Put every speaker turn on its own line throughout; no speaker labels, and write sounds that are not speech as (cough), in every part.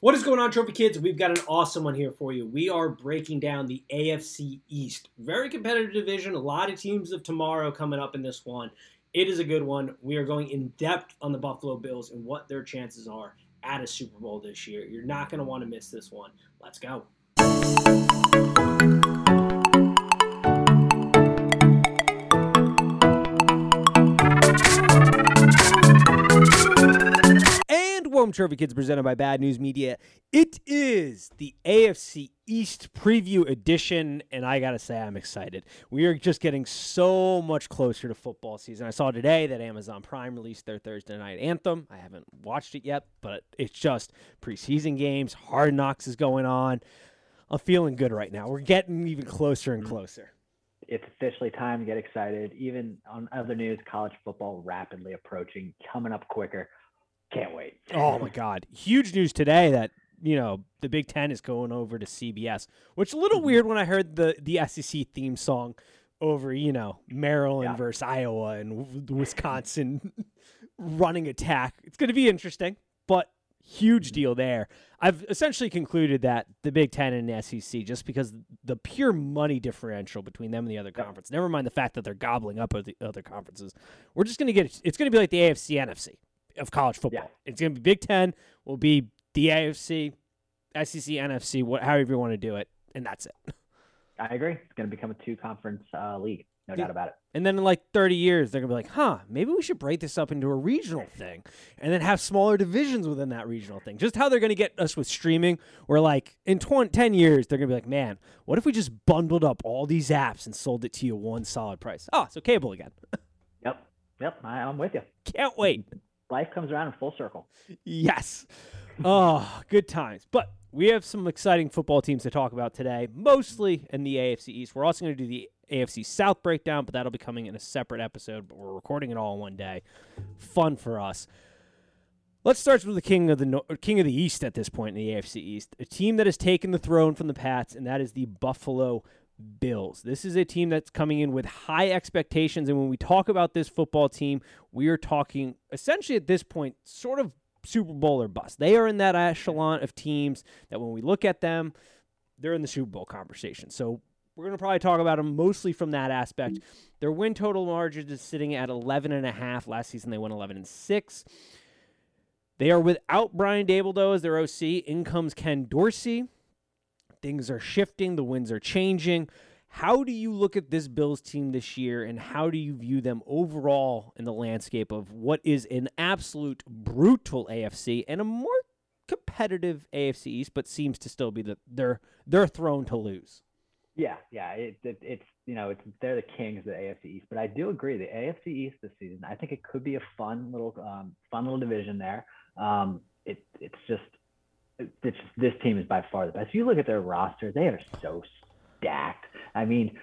What is going on, Trophy Kids? We've got an awesome one here for you. We are breaking down the AFC East. Very competitive division. A lot of teams of tomorrow coming up in this one. It is a good one. We are going in depth on the Buffalo Bills and what their chances are at a Super Bowl this year. You're not going to want to miss this one. Let's go. Welcome, Trophy Kids, presented by Bad News Media. It is the AFC East preview edition, and I gotta say, I'm excited. We are just getting so much closer to football season. I saw today that Amazon Prime released their Thursday night anthem. I haven't watched it yet, but it's just preseason games. Hard Knocks is going on. I'm feeling good right now. We're getting even closer and closer.
It's officially time to get excited. Even on other news, college football rapidly approaching, coming up quicker. Can't wait.
Oh my God! Huge news today that you know the Big Ten is going over to CBS, which a little mm-hmm. weird when I heard the the SEC theme song over you know Maryland yeah. versus Iowa and Wisconsin (laughs) running attack. It's going to be interesting, but huge mm-hmm. deal there. I've essentially concluded that the Big Ten and the SEC, just because the pure money differential between them and the other conference, never mind the fact that they're gobbling up the other conferences, we're just going to get it's going to be like the AFC NFC of college football. Yeah. It's going to be Big Ten, will be the AFC, SEC, NFC, what, however you want to do it, and that's it.
I agree. It's going to become a two conference uh, league. No yeah. doubt about it.
And then in like 30 years, they're going to be like, huh, maybe we should break this up into a regional thing and then have smaller divisions within that regional thing. Just how they're going to get us with streaming, where like in 20, 10 years, they're going to be like, man, what if we just bundled up all these apps and sold it to you one solid price? Oh, so cable again. (laughs)
yep. Yep. I, I'm with you.
Can't wait
life comes around in full circle.
Yes. oh, good times. But we have some exciting football teams to talk about today, mostly in the AFC East. We're also going to do the AFC South breakdown, but that'll be coming in a separate episode. But we're recording it all in one day. Fun for us. Let's start with the king of the king of the East at this point in the AFC East, a team that has taken the throne from the Pats, and that is the Buffalo Bills. This is a team that's coming in with high expectations. And when we talk about this football team, we are talking essentially at this point, sort of Super Bowl or bust. They are in that echelon of teams that when we look at them, they're in the Super Bowl conversation. So we're going to probably talk about them mostly from that aspect. Their win total margin is sitting at 11 and a half. Last season they went 11 and 6. They are without Brian Daboll though as their OC. In comes Ken Dorsey. Things are shifting, the winds are changing. How do you look at this Bills team this year, and how do you view them overall in the landscape of what is an absolute brutal AFC and a more competitive AFC East, but seems to still be the they're thrown to lose?
Yeah, yeah, it, it, it's you know it's they're the kings of the AFC East, but I do agree the AFC East this season. I think it could be a fun little um, fun little division there. Um, it it's just this, this team is by far the best. If you look at their roster, they are so stacked. I mean,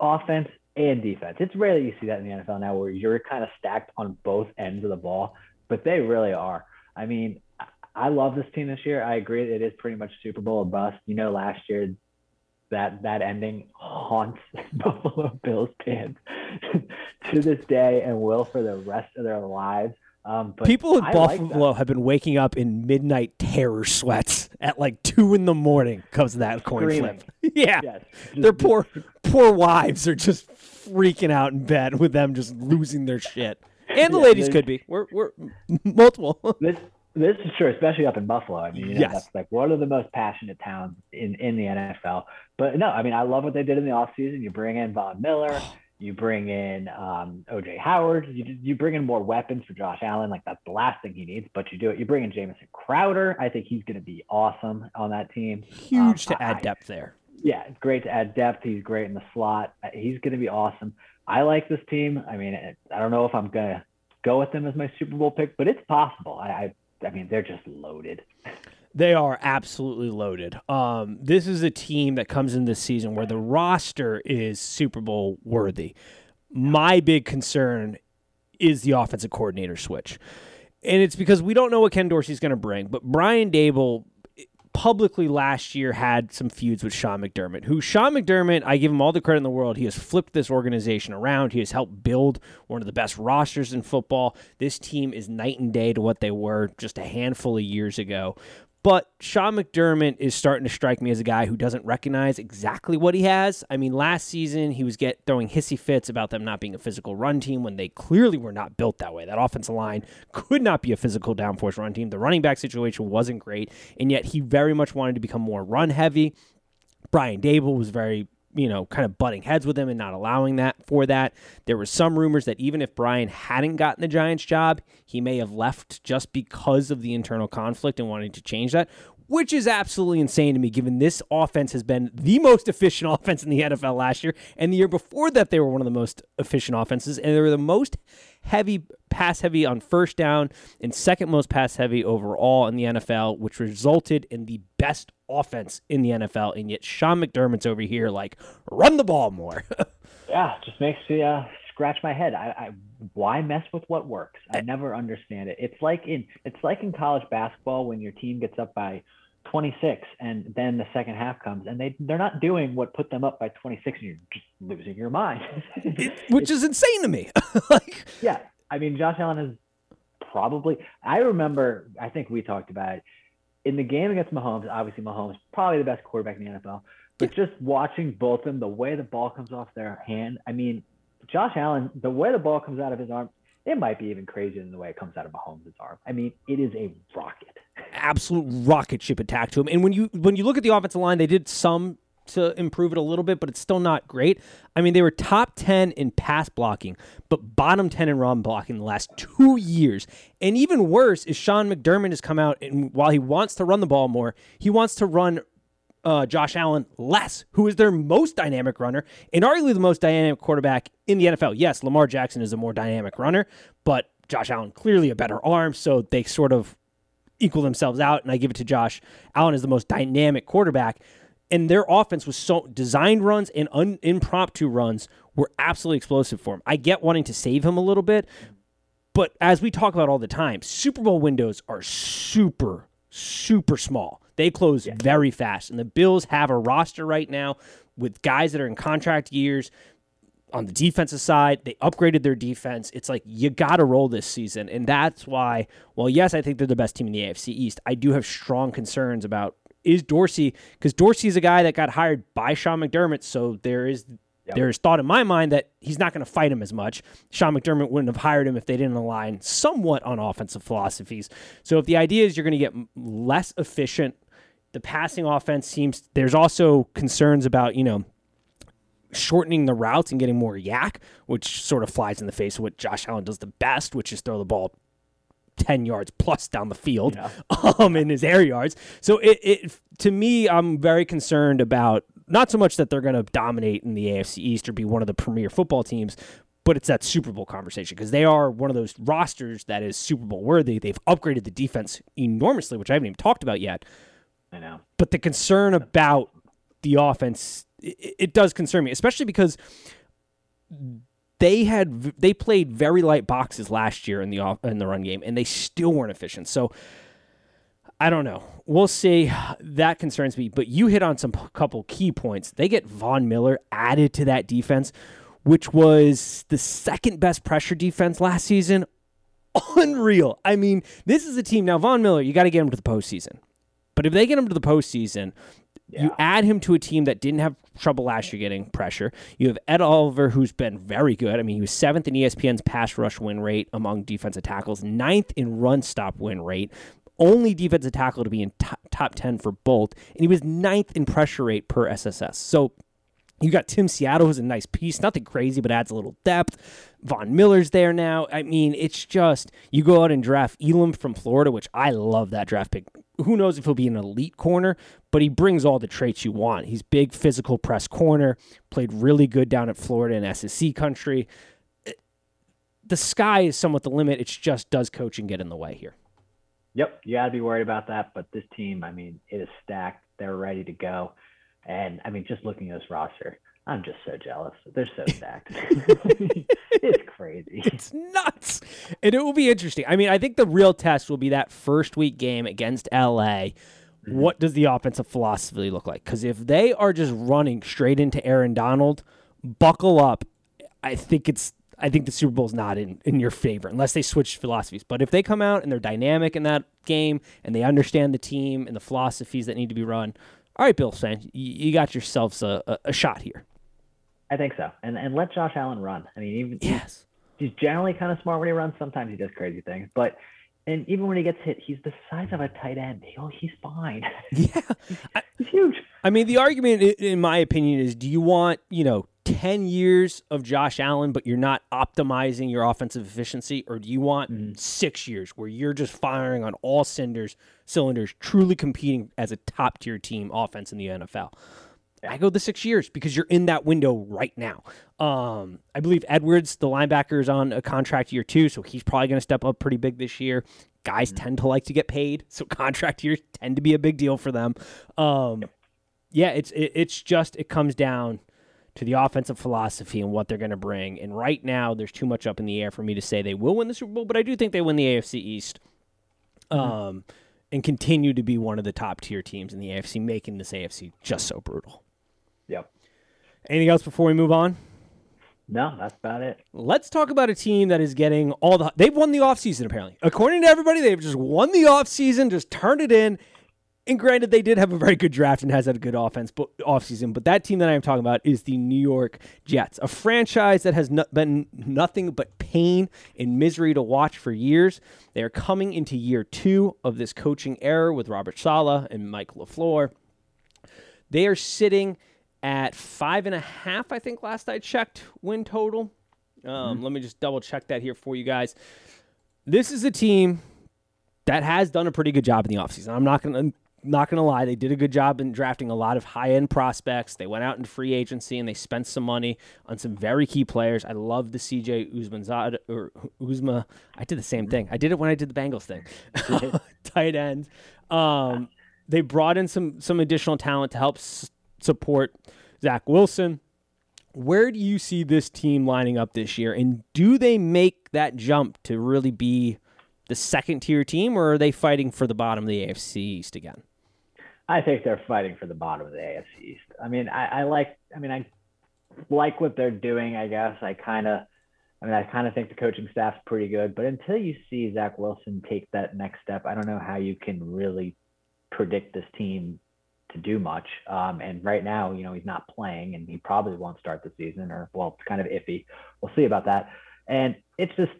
offense and defense. It's rare that you see that in the NFL now where you're kind of stacked on both ends of the ball, but they really are. I mean, I love this team this year. I agree it is pretty much Super Bowl bust. You know, last year that that ending haunts (laughs) Buffalo Bills fans (laughs) to this day and will for the rest of their lives. Um,
People in I Buffalo like have been waking up in midnight terror sweats at like two in the morning because of that coin flip. (laughs) yeah, yes. their poor poor wives are just freaking out in bed with them just losing their shit. And the yeah, ladies could be. We're we're (laughs) multiple.
this this is true, especially up in Buffalo. I mean, you know, yes. that's like one of the most passionate towns in in the NFL. But no, I mean, I love what they did in the offseason. You bring in Von Miller. You bring in um, OJ Howard. You, you bring in more weapons for Josh Allen. Like that's the last thing he needs, but you do it. You bring in Jamison Crowder. I think he's going to be awesome on that team.
Huge um, to add depth there.
Yeah, it's great to add depth. He's great in the slot. Uh, he's going to be awesome. I like this team. I mean, I don't know if I'm going to go with them as my Super Bowl pick, but it's possible. I, I, I mean, they're just loaded. (laughs)
They are absolutely loaded. Um, this is a team that comes in this season where the roster is Super Bowl worthy. My big concern is the offensive coordinator switch. And it's because we don't know what Ken Dorsey's going to bring, but Brian Daboll publicly last year had some feuds with Sean McDermott, who Sean McDermott, I give him all the credit in the world. He has flipped this organization around. He has helped build one of the best rosters in football. This team is night and day to what they were just a handful of years ago. But Sean McDermott is starting to strike me as a guy who doesn't recognize exactly what he has. I mean, last season he was get throwing hissy fits about them not being a physical run team when they clearly were not built that way. That offensive line could not be a physical downforce run team. The running back situation wasn't great, and yet he very much wanted to become more run heavy. Brian Daboll was very you know, kind of butting heads with him and not allowing that for that. There were some rumors that even if Brian hadn't gotten the Giants job, he may have left just because of the internal conflict and wanting to change that, which is absolutely insane to me given this offense has been the most efficient (laughs) offense in the NFL last year. And the year before that, they were one of the most efficient offenses, and they were the most heavy pass heavy on first down and second most pass heavy overall in the NFL, which resulted in the best offense in the NFL. And yet Sean McDermott's over here like run the ball more. (laughs)
yeah, just makes me uh, scratch my head. I, I why mess with what works? I never understand it. It's like in it's like in college basketball when your team gets up by 26 and then the second half comes and they they're not doing what put them up by 26 and you're just losing your mind (laughs)
it, which is insane to me (laughs) like
yeah i mean josh allen is probably i remember i think we talked about it in the game against mahomes obviously mahomes probably the best quarterback in the nfl but just watching both of them the way the ball comes off their hand i mean josh allen the way the ball comes out of his arm it might be even crazier than the way it comes out of mahomes' arm i mean it is a rocket
absolute rocket ship attack to him. And when you when you look at the offensive line, they did some to improve it a little bit, but it's still not great. I mean, they were top 10 in pass blocking, but bottom 10 in run blocking the last two years. And even worse is Sean McDermott has come out and while he wants to run the ball more, he wants to run uh, Josh Allen less, who is their most dynamic runner and arguably the most dynamic quarterback in the NFL. Yes, Lamar Jackson is a more dynamic runner, but Josh Allen clearly a better arm, so they sort of equal themselves out, and I give it to Josh Allen as the most dynamic quarterback. And their offense was so designed runs and un, impromptu runs were absolutely explosive for him. I get wanting to save him a little bit, but as we talk about all the time, Super Bowl windows are super, super small. They close yeah. very fast. And the Bills have a roster right now with guys that are in contract years on the defensive side. They upgraded their defense. It's like you got to roll this season. And that's why, well, yes, I think they're the best team in the AFC East. I do have strong concerns about is Dorsey, because Dorsey is a guy that got hired by Sean McDermott. So there is. Yep. There's thought in my mind that he's not going to fight him as much. Sean McDermott wouldn't have hired him if they didn't align somewhat on offensive philosophies. So if the idea is you're going to get less efficient, the passing offense seems there's also concerns about, you know, shortening the routes and getting more YAC, which sort of flies in the face of what Josh Allen does the best, which is throw the ball 10 yards plus down the field yeah. (laughs) um, in his air yards. So it, it to me, I'm very concerned about not so much that they're going to dominate in the AFC East or be one of the premier football teams, but it's that Super Bowl conversation because they are one of those rosters that is Super Bowl worthy. They've upgraded the defense enormously, which I haven't even talked about yet.
I know.
But the concern about the offense it, it does concern me, especially because they had they played very light boxes last year in the off, in the run game, and they still weren't efficient. So I don't know. We'll see. That concerns me. But you hit on some couple key points. They get Von Miller added to that defense, which was the second best pressure defense last season. (laughs) Unreal. I mean, this is a team now. Von Miller, you got to get him to the postseason. But if they get him to the postseason, yeah. You add him to a team that didn't have trouble last year getting pressure. You have Ed Oliver, who's been very good. I mean, he was seventh in ESPN's pass rush win rate among defensive tackles, ninth in run stop win rate, only defensive tackle to be in top, top 10 for both, and he was ninth in pressure rate per SSS. So you got Tim Settle, who's a nice piece, nothing crazy, but adds a little depth. Von Miller's there now. I mean, it's just you go out and draft Elam from Florida, which I love that draft pick. Who knows if he'll be an elite corner, but he brings all the traits you want. He's big, physical press corner, played really good down at Florida and SEC country. Eh, the sky is somewhat the limit. It's just does coaching get in the way here?
Yep, you got to be worried about that. But this team, I mean, it is stacked. They're ready to go. And I mean, just looking at this roster, I'm just so jealous. They're so stacked. (laughs) (laughs) it's crazy.
It's nuts. And it will be interesting. I mean, I think the real test will be that first week game against LA. Mm-hmm. What does the offensive philosophy look like? Because if they are just running straight into Aaron Donald, buckle up. I think it's I think the Super Bowl is not in, in your favor unless they switch philosophies. But if they come out and they're dynamic in that game and they understand the team and the philosophies that need to be run, all right, Bill fans, you, you got yourselves a, a, a, shot here.
I think so, and and let Josh Allen run. I mean, even
yes,
he's, he's generally kind of smart when he runs. Sometimes he does crazy things, but and even when he gets hit, he's the size of a tight end. Oh, he's fine.
Yeah, (laughs)
he's huge.
I mean, the argument, in my opinion, is: Do you want you know 10 years of Josh Allen, but you're not optimizing your offensive efficiency? Or do you want mm-hmm. six years where you're just firing on all cylinders, cylinders, truly competing as a top tier team offense in the NFL? I go the six years because you're in that window right now. Um, I believe Edwards, the linebacker, is on a contract year two, so he's probably going to step up pretty big this year. Guys mm-hmm. tend to like to get paid, so (laughs) contract years tend to be a big deal for them. Um, yep. Yeah, it's it, it's just it comes down to the offensive philosophy and what they're going to bring. And right now, there's too much up in the air for me to say they will win the Super Bowl, but I do think they win the AFC East mm-hmm. um, and continue to be one of the top tier teams in the AFC, making this AFC just so brutal.
Yep.
Anything else before we move on?
No, that's about it.
Let's talk about a team that is getting all the. They've won the offseason, apparently. According to everybody, they've just won the offseason, just turned it in, and granted, they did have a very good draft and has had a good offense but offseason. But that team that I am talking about is the New York Jets, a franchise that has no, been nothing but pain and misery to watch for years. They are coming into year two of this coaching era with Robert Saleh and Mike LaFleur. They are sitting at five and a half, I think, last I checked, win total. Um, mm-hmm. Let me just double check that here for you guys. This is a team that has done a pretty good job in the offseason. I'm not going to not going to lie, they did a good job in drafting a lot of high end prospects. They went out in free agency and they spent some money on some very key players. I love the CJ Uzmanzada or Uzma. I did the same thing. I did it when I did the Bengals thing. (laughs) (laughs) Tight end. Um, they brought in some some additional talent to help s- support Zach Wilson. Where do you see this team lining up this year? And do they make that jump to really be the second tier team, or are they fighting for the bottom of the AFC East again?
I think they're fighting for the bottom of the AFC East. I mean, I, I like. I mean, I like what they're doing. I guess I kind of. I mean, I kind of think the coaching staff's pretty good, but until you see Zach Wilson take that next step, I don't know how you can really predict this team to do much. Um, and right now, you know, he's not playing, and he probably won't start the season, or well, it's kind of iffy. We'll see about that. And it's just,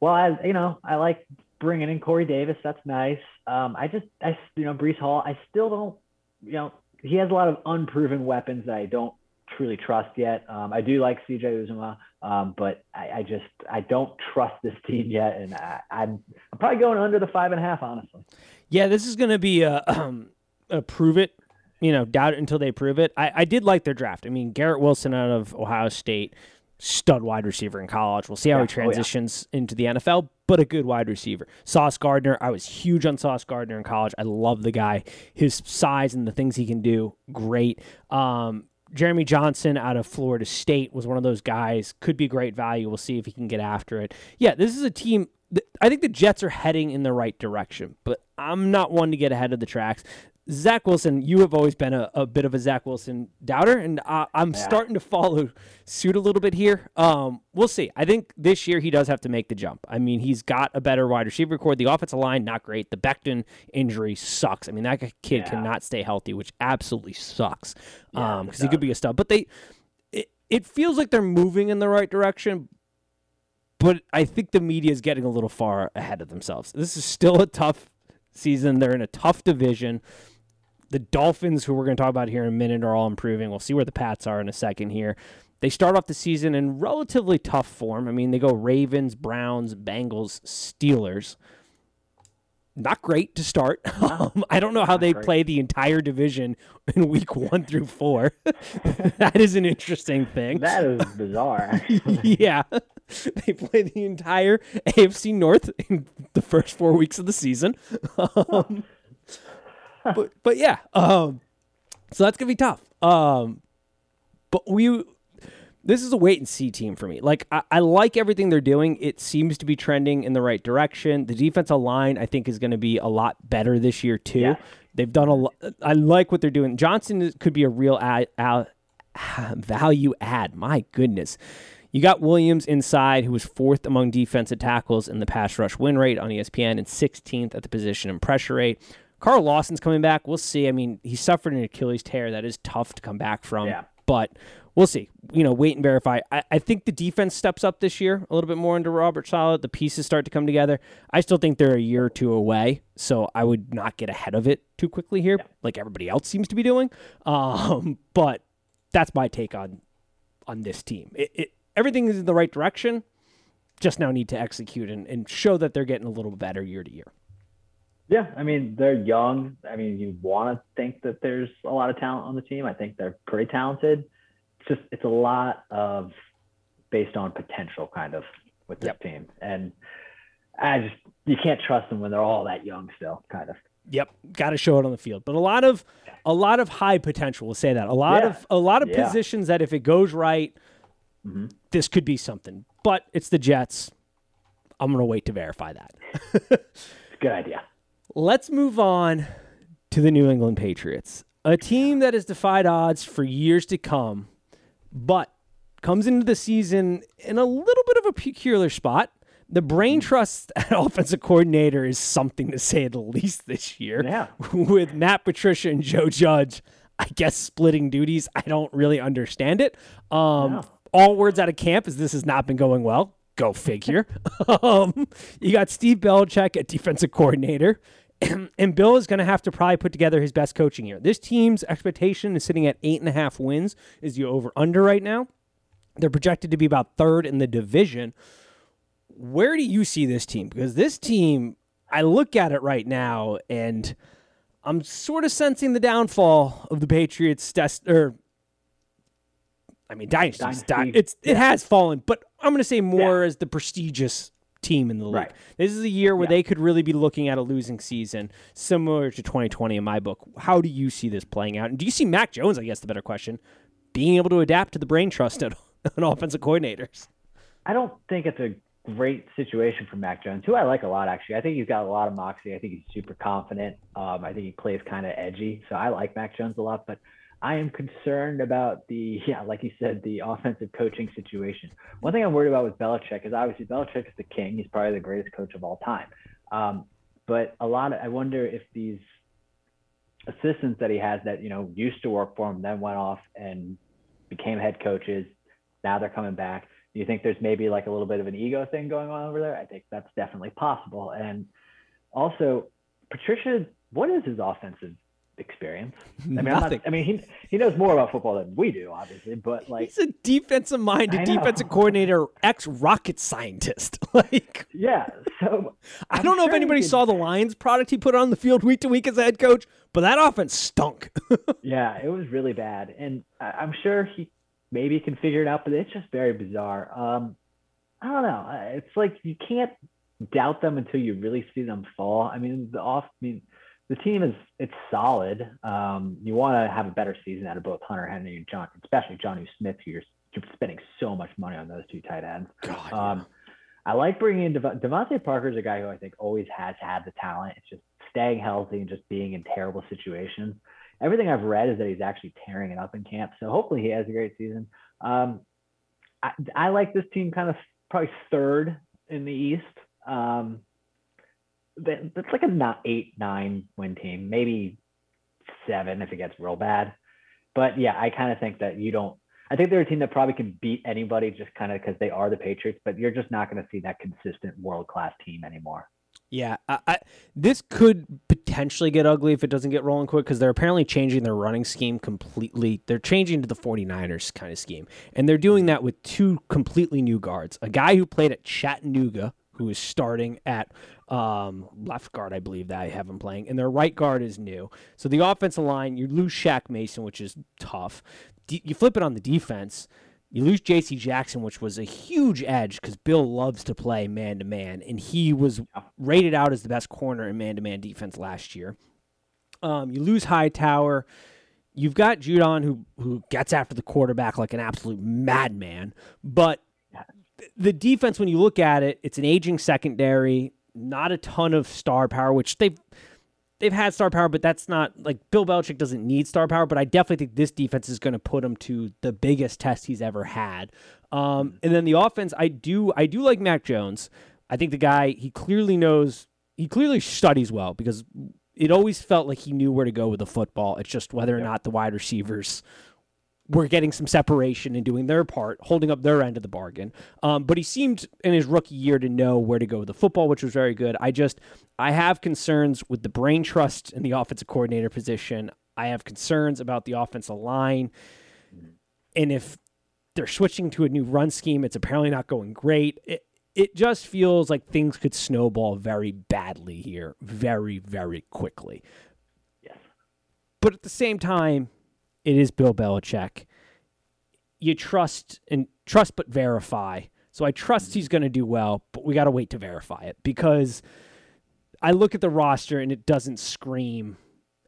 well, I, you know, I like bringing in Corey Davis. That's nice. Um, I just, I, you know, Breece Hall. I still don't, you know, he has a lot of unproven weapons that I don't truly trust yet. Um, I do like CJ Uzomah, um, but I, I, just I don't trust this (laughs) team yet, and I, am I'm probably going under the five and a half, honestly.
Yeah, this is going to be a, um, (clears throat) a prove it. You know, doubt it until they prove it. I, I did like their draft. I mean, Garrett Wilson out of Ohio State stud wide receiver in college. We'll see how yeah. he transitions oh, yeah. into the NFL, but a good wide receiver. Sauce Gardner, I was huge on Sauce Gardner in college. I love the guy. His size and the things he can do, great. Um, Jermaine Johnson out of Florida State was one of those guys. Could be great value. We'll see if he can get after it. Yeah, this is a team. I think the Jets are heading in the right direction, but I'm not one to get ahead of the tracks. Zach Wilson, you have always been a, a bit of a Zach Wilson doubter, and I, am yeah. starting to follow suit a little bit here. Um, we'll see. I think this year he does have to make the jump. I mean, he's got a better wide receiver corps. The offensive line, not great. The Becton injury sucks. I mean, that kid yeah. cannot stay healthy, which absolutely sucks because yeah, um, he could be a stud. But they, it, it feels like they're moving in the right direction, but I think the media is getting a little far ahead of themselves. This is still a tough season. They're in a tough division. The Dolphins, who we're going to talk about here in a minute, are all improving. We'll see where the Pats are in a second here. They start off the season in relatively tough form. I mean, they go Ravens, Browns, Bengals, Steelers. Not great to start. (laughs) Um, I don't know how they play the entire division in week (laughs) one through four. (laughs) that is an interesting thing.
That is bizarre.
yeah. They play the entire AFC North in the first four weeks of the season. Um, but but yeah, um, so that's gonna be tough. Um, but we, this is a wait and see team for me. Like I, I like everything they're doing. It seems to be trending in the right direction. The defensive line, I think, is going to be a lot better this year too. Yeah. They've done a lot. I like what they're doing. Johnson could be a real ad, ad, (sighs) value add. My goodness You got Williams inside, who was fourth among defensive tackles in the pass rush win rate on ESPN and 16th at the position and pressure rate. Carl Lawson's coming back. We'll see. I mean, he suffered an Achilles tear that is tough to come back from.
Yeah.
But we'll see. You know, wait and verify. I, I think the defense steps up this year a little bit more under Robert Saleh. The pieces start to come together. I still think they're a year or two away, so I would not get ahead of it too quickly here,
Yeah.
like everybody else seems to be doing. (laughs) Um, but that's my take on on this team. It, it everything is in the right direction. Just now need to execute and, and show that they're getting a little better year to year.
Yeah, I mean they're young. I mean you want to think that there's a lot of talent on the team. I think they're pretty talented. It's just it's a lot of based on potential kind of with this
Yep.
team, and I just you can't trust them when they're all that young still. Kind of.
Yep, got to show it on the field. But a lot of a lot of high potential. We'll say that a lot
Yeah.
of a lot of
Yeah.
positions that if it goes right,
Mhm.
this could be something. But it's the Jets. I'm gonna wait to verify that. (laughs)
Good idea.
Let's move on to the New England Patriots, a team that has defied odds for years to come, but comes into the season in a little bit of a peculiar spot. The brain trust (laughs) at offensive coordinator is something to say the least this year.
Yeah. (laughs)
With Matt Patricia and Joe Judge, I guess splitting duties. I don't really understand it. Um,
No.
All words out of camp is this has not been going well. Go figure. (laughs) um, you got Steve Belichick at defensive coordinator. (clears throat) and Bill is going to have to probably put together his best coaching year. This team's expectation is sitting at eight and a half wins. Is the over under right now? They're projected to be about third in the division. Where do you see this team? Because this team, I look at it right now, and I'm sort of sensing the downfall of the Patriots. Des- or, I mean, dynasty's di-
Dynasty,
it's it has fallen, but I'm going to say more as the prestigious team in the league.
Right.
This is a year where
Yeah.
they could really be looking at a losing season, similar to 2020 in my book. How do you see this playing out? And do you see Mac Jones? I guess the better question, being able to adapt to the brain trust (laughs) of an offensive coordinators.
I don't think it's a great situation for Mac Jones, who I like a lot actually. I think he's got a lot of moxie. I think he's super confident. Um, I think he plays kind of edgy, so I like Mac Jones a lot. But I am concerned about the (laughs) yeah, like you said, the offensive coaching situation. One thing I'm worried about with Belichick is obviously Belichick is the king. He's probably the greatest coach of all time. Um, but a lot of I wonder if these assistants that he has that you know used to work for him then went off and became head coaches. Now they're coming back. Do you think there's maybe like a little bit of an ego thing going on over there? I think that's definitely possible. And also, Patricia, what is his offensive experience? I mean, I'm not. I mean, he he knows more about football than we do, obviously. But like,
He's a defensive
mind, a
defensive coordinator, ex rocket scientist. (laughs) like,
yeah. So
I
I'm
don't know if anybody saw the Lions product he put on the field week to week as a head coach, but that offense stunk. (laughs)
Yeah, it was really bad, and I- I'm sure he maybe can figure it out, but it's just very bizarre. Um, I don't know. It's like you can't doubt them until you really see them fall. I mean, the off. I mean, the team is it's solid. Um, you want to have a better season out of both Hunter Henry and John, especially Jonnu Smith. who You're, you're spending so much money on those two tight ends.
God,
Um, I like bringing in Dev- DeVante Parker's a guy who I think always has had the talent. It's just staying healthy and just being in terrible situations. Everything I've read is that he's actually tearing it up in camp. So hopefully he has a great season. Um, I, I like this team kind of probably third in the East. Um, that's like a not eight, nine win team, maybe seven if it gets real bad. But yeah, I kind of think that you don't I think they're a team that probably can beat anybody just kind of because they are the Patriots, but you're just not going to see that consistent world class team anymore.
Yeah, I, I, this could potentially get ugly if it doesn't get rolling quick because they're apparently changing their running scheme completely. They're changing to the 49ers kind of scheme. And they're doing mm-hmm. that with two completely new guards. A guy who played at Chattanooga, who is starting at um, left guard, I believe that I have him playing. And their right guard is new. So the offensive line, you lose Shaq Mason, which is tough. D- you flip it on the defense. You lose J.C. Jackson, which was a huge edge because Bill loves to play man to man, and he was rated out as the best corner in man to man defense last year. Um, you lose Hightower. You've got Judon who who gets after the quarterback like an absolute madman. But the defense, when you look at it, it's an aging secondary, not a ton of star power, which they've they've had star power, but that's not like Bill Belichick doesn't need star power. But I definitely think this defense is going to put him to the biggest test he's ever had. Um, and then the offense, I do I do like Mac Jones. I think the guy he clearly knows he clearly studies well because it always felt like he knew where to go with the football. It's just whether or not the wide receivers were getting some separation and doing their part, holding up their end of the bargain. Um, but he seemed in his rookie year to know where to go with the football, which was very good. I just I have concerns with the brain trust in the offensive coordinator position. I have concerns about the offensive line. And if they're switching to a new run scheme, it's apparently not going great. It, it just feels like things could snowball very badly here, very, very quickly.
Yes.
But at the same time, it is Bill Belichick. You trust and trust but verify. So I trust mm-hmm. he's going to do well, but we got to wait to verify it because I look at the roster and it doesn't scream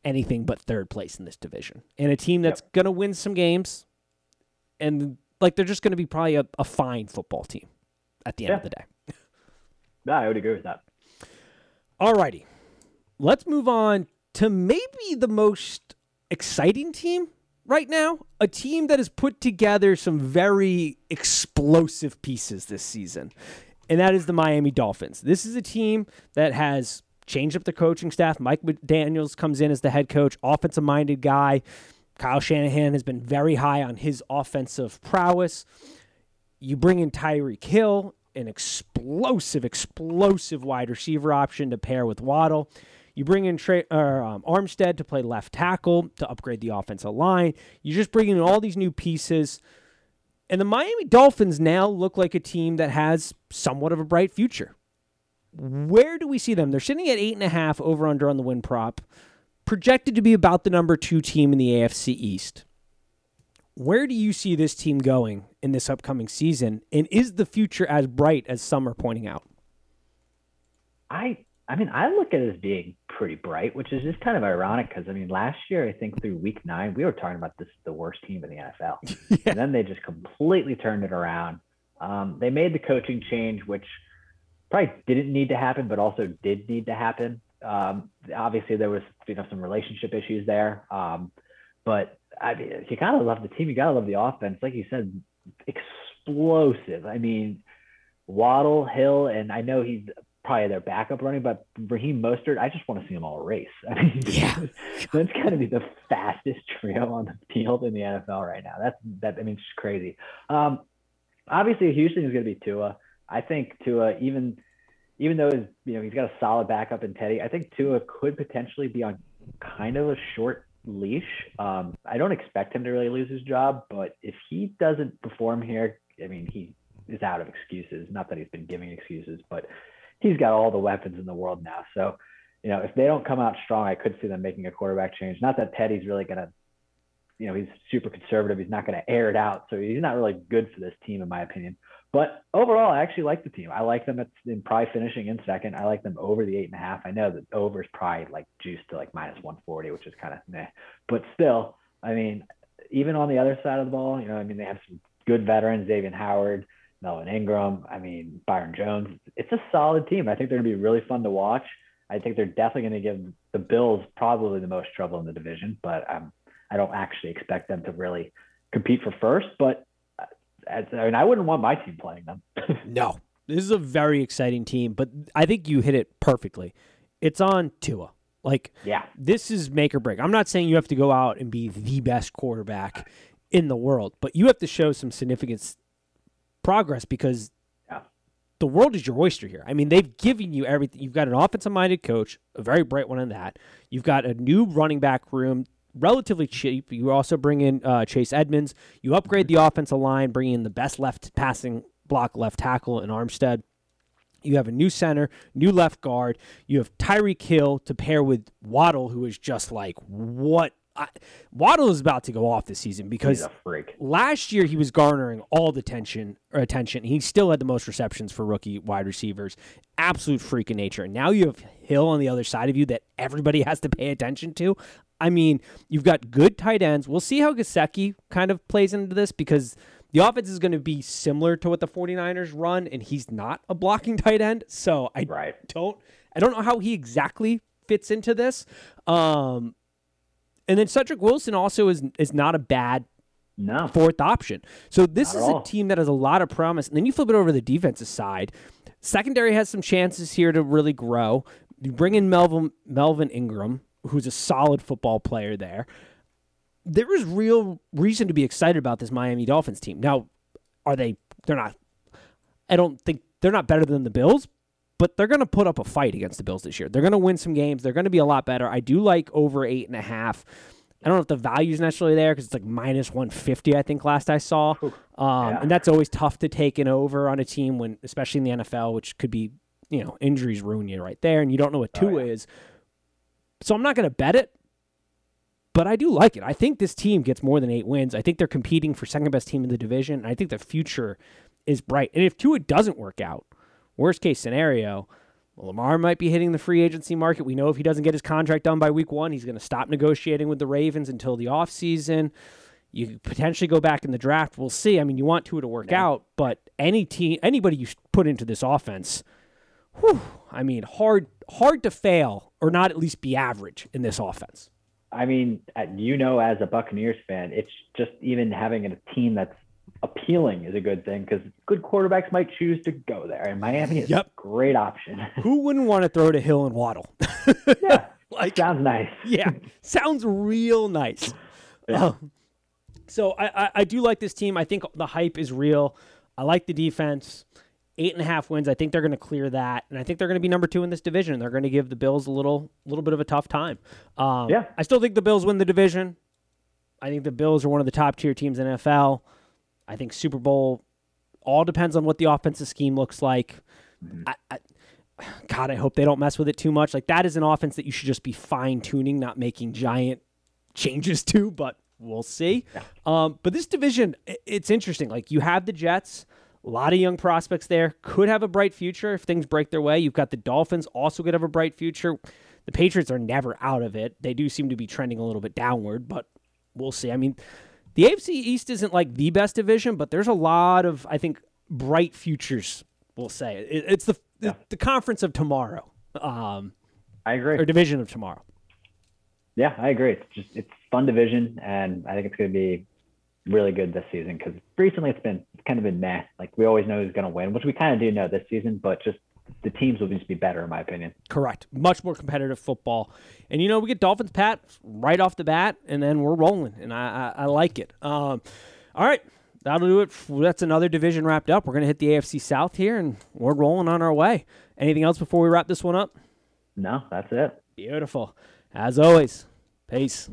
anything but third place in this division. And a team that's yep. going to win some games and like they're just going to be probably a, a, fine football team at the end
yeah.
of the day.
Yeah, I would agree with that.
All righty. Let's move on to maybe the most exciting team right now. A team that has put together some very explosive pieces this season, and that is the Miami Dolphins. This is a team that has changed up the coaching staff. Mike Daniels comes in as the head coach, offensive minded guy. Kyle Shanahan has been very high on his offensive prowess. You bring in Tyreek Hill, an explosive, explosive wide receiver option to pair with Waddle. You bring in Trey, um, Armstead to play left tackle to upgrade the offensive line. You're just bring in all these new pieces. And the Miami Dolphins now look like a team that has somewhat of a bright future. Where do we see them? They're sitting at eight and a half over under on the win prop, projected to be about the number two team in the AFC East. Where do you see this team going in this upcoming season? And is the future as bright as some are pointing out?
I I mean, I look at it as being pretty bright, which is just kind of ironic because I mean, last year I think through week nine we were talking about this the worst team in the NFL, (laughs) yeah. and then they just completely turned it around. Um, they made the coaching change, which probably didn't need to happen, but also did need to happen. Um, obviously, there was you know some relationship issues there, um, but I mean, you gotta love the team. You gotta love the offense, like you said, explosive. I mean, Waddle, Hill, and I know he's probably their backup running, but Raheem Mostert, I just want to see them all race. (laughs) I mean, yeah. that's got to be the fastest (laughs) trio on the field in the NFL right now. That's that. I mean, it's just crazy. Um, obviously, Houston is going to be Tua. I think Tua, even even though his, you know he's got a solid backup in Teddy, I think Tua could potentially be on kind of a short leash. Um, I don't expect him to really lose his job, but if he doesn't perform here, I mean, he is out of excuses. Not that he's been giving excuses, but he's got all the weapons in the world now. So, you know, if they don't come out strong, I could see them making a quarterback change. Not that Teddy's really going to, you know, he's super conservative. He's not going to air it out. So he's not really good for this team, in my opinion. But overall, I actually like the team. I like them at, in probably finishing in second. I like them over the eight and a half. I know that over is probably like juiced to like minus 140, which is kind of meh. But still, I mean, even on the other side of the ball, you know, I mean, they have some good veterans, Xavier Howard, Melvin Ingram. I mean, Byron Jones. It's a solid team. I think they're going to be really fun to watch. I think they're definitely going to give the Bills probably the most trouble in the division, but um, I don't actually expect them to really compete for first. But uh, I mean, I wouldn't want my team playing them. (laughs)
no, this is a very exciting team, but I think you hit it perfectly. It's on Tua. Like,
yeah,
this is make or break. I'm not saying you have to go out and be the best quarterback in the world, but you have to show some significance progress because yeah. the world is your oyster here. I mean, they've given you everything. You've got an offensive minded coach, a very bright one in that. You've got a new running back room, relatively cheap. You also bring in uh, Chase Edmonds. You upgrade the offensive line, bringing in the best left passing block left tackle in Armstead. You have a new center, new left guard. You have Tyreek Hill to pair with Waddle, who is just like, what I, Waddle is about to go off this season because last year he was garnering all the attention or attention. He still had the most receptions for rookie wide receivers. Absolute freak in nature. And now you have Hill on the other side of you that everybody (laughs) has to pay attention to. I mean, you've got good tight ends. We'll see how Gesicki kind of plays into this because the offense is going to be similar to what the 49ers run, and he's not a blocking (laughs) tight end. So I
right.
don't I don't know how he exactly fits into this. Um, and then Cedric Wilson also is is not a bad
No.
fourth option. So this
Not
is a
all.
team that has a lot of promise. And then you flip it over to the defensive side. Secondary has some chances here to really grow. You bring in Melvin Melvin Ingram, who's a solid football player there. There is real reason to be excited about this Miami Dolphins team. Now, are they they're not I don't think they're not better than the Bills, but they're going to put up a fight against the Bills this year. They're going to win some games. They're going to be a lot better. I do like over eight and a half. I don't know if the value's necessarily there because it's like minus 150, I think, last I saw. Um,
Yeah.
And that's always tough to take an over on a team when, especially in the NFL, which could be, you know, injuries ruin you right there, and you don't know what
Oh,
two
yeah.
is. So I'm not going to bet it, but I do like it. I think this team gets more than eight wins. I think they're competing for second best team in the division. And I think the future is bright. And if Tua doesn't work out, worst case scenario, Lamar might be hitting the free agency market. We know if he doesn't get his contract done by week one, he's going to stop negotiating with the Ravens until the offseason. You could potentially go back in the draft. We'll see. I mean, you want Tua to work out, but any team, anybody you put into this offense, whew, I mean, hard, hard to fail or not at least be average in this offense.
I mean, uh, you know, as a Buccaneers fan, it's just even having a team that's appealing is a good thing because good quarterbacks might choose to go there, and Miami is
Yep.
a great option. (laughs)
Who wouldn't want to throw to Hill and Waddle? (laughs)
yeah,
like,
sounds nice. (laughs)
yeah, sounds real nice.
Yeah.
Um, so I, I, I do like this team. I think the hype is real. I like the defense. Eight and a half wins. I think they're going to clear that, and I think they're going to be number two in this division. They're going to give the Bills a little, little bit of a tough time. Um,
Yeah.
I still think the Bills win the division. I think the Bills are one of the top tier teams in NFL. I think Super Bowl all depends on what the offensive scheme looks like. I, I, God, I hope they don't mess with it too much. Like that is an offense that you should just be fine tuning, not making giant (laughs) changes to. But we'll see. Um, but this division, it's interesting. Like you have the Jets, a lot of young prospects there, could have a bright future if things break their way. You've got the Dolphins, also could have a bright future. The Patriots are never out of it. They do seem to be trending a little bit downward, but we'll see. I mean, the AFC East isn't like the best division, but there's a lot of I think bright futures. We'll say it, it's the, the
Yeah.
the conference of tomorrow, um,
I agree.
or division of tomorrow.
Yeah, I agree. It's just it's fun division, and I think it's going to be really good this season because recently it's been it's kind of been meh. Like we always know who's going to win, which we kind of do know this season, but just the teams will just be better in my opinion.
Correct. Much more competitive football, and you know we get Dolphins Pat right off the bat, and then we're rolling, and I I, I like it. Um, all right. That'll do it. That's another division wrapped up. We're going to hit the AFC South here, and we're rolling on our way. Anything else before we wrap this one up?
No, that's it.
Beautiful. As always, peace.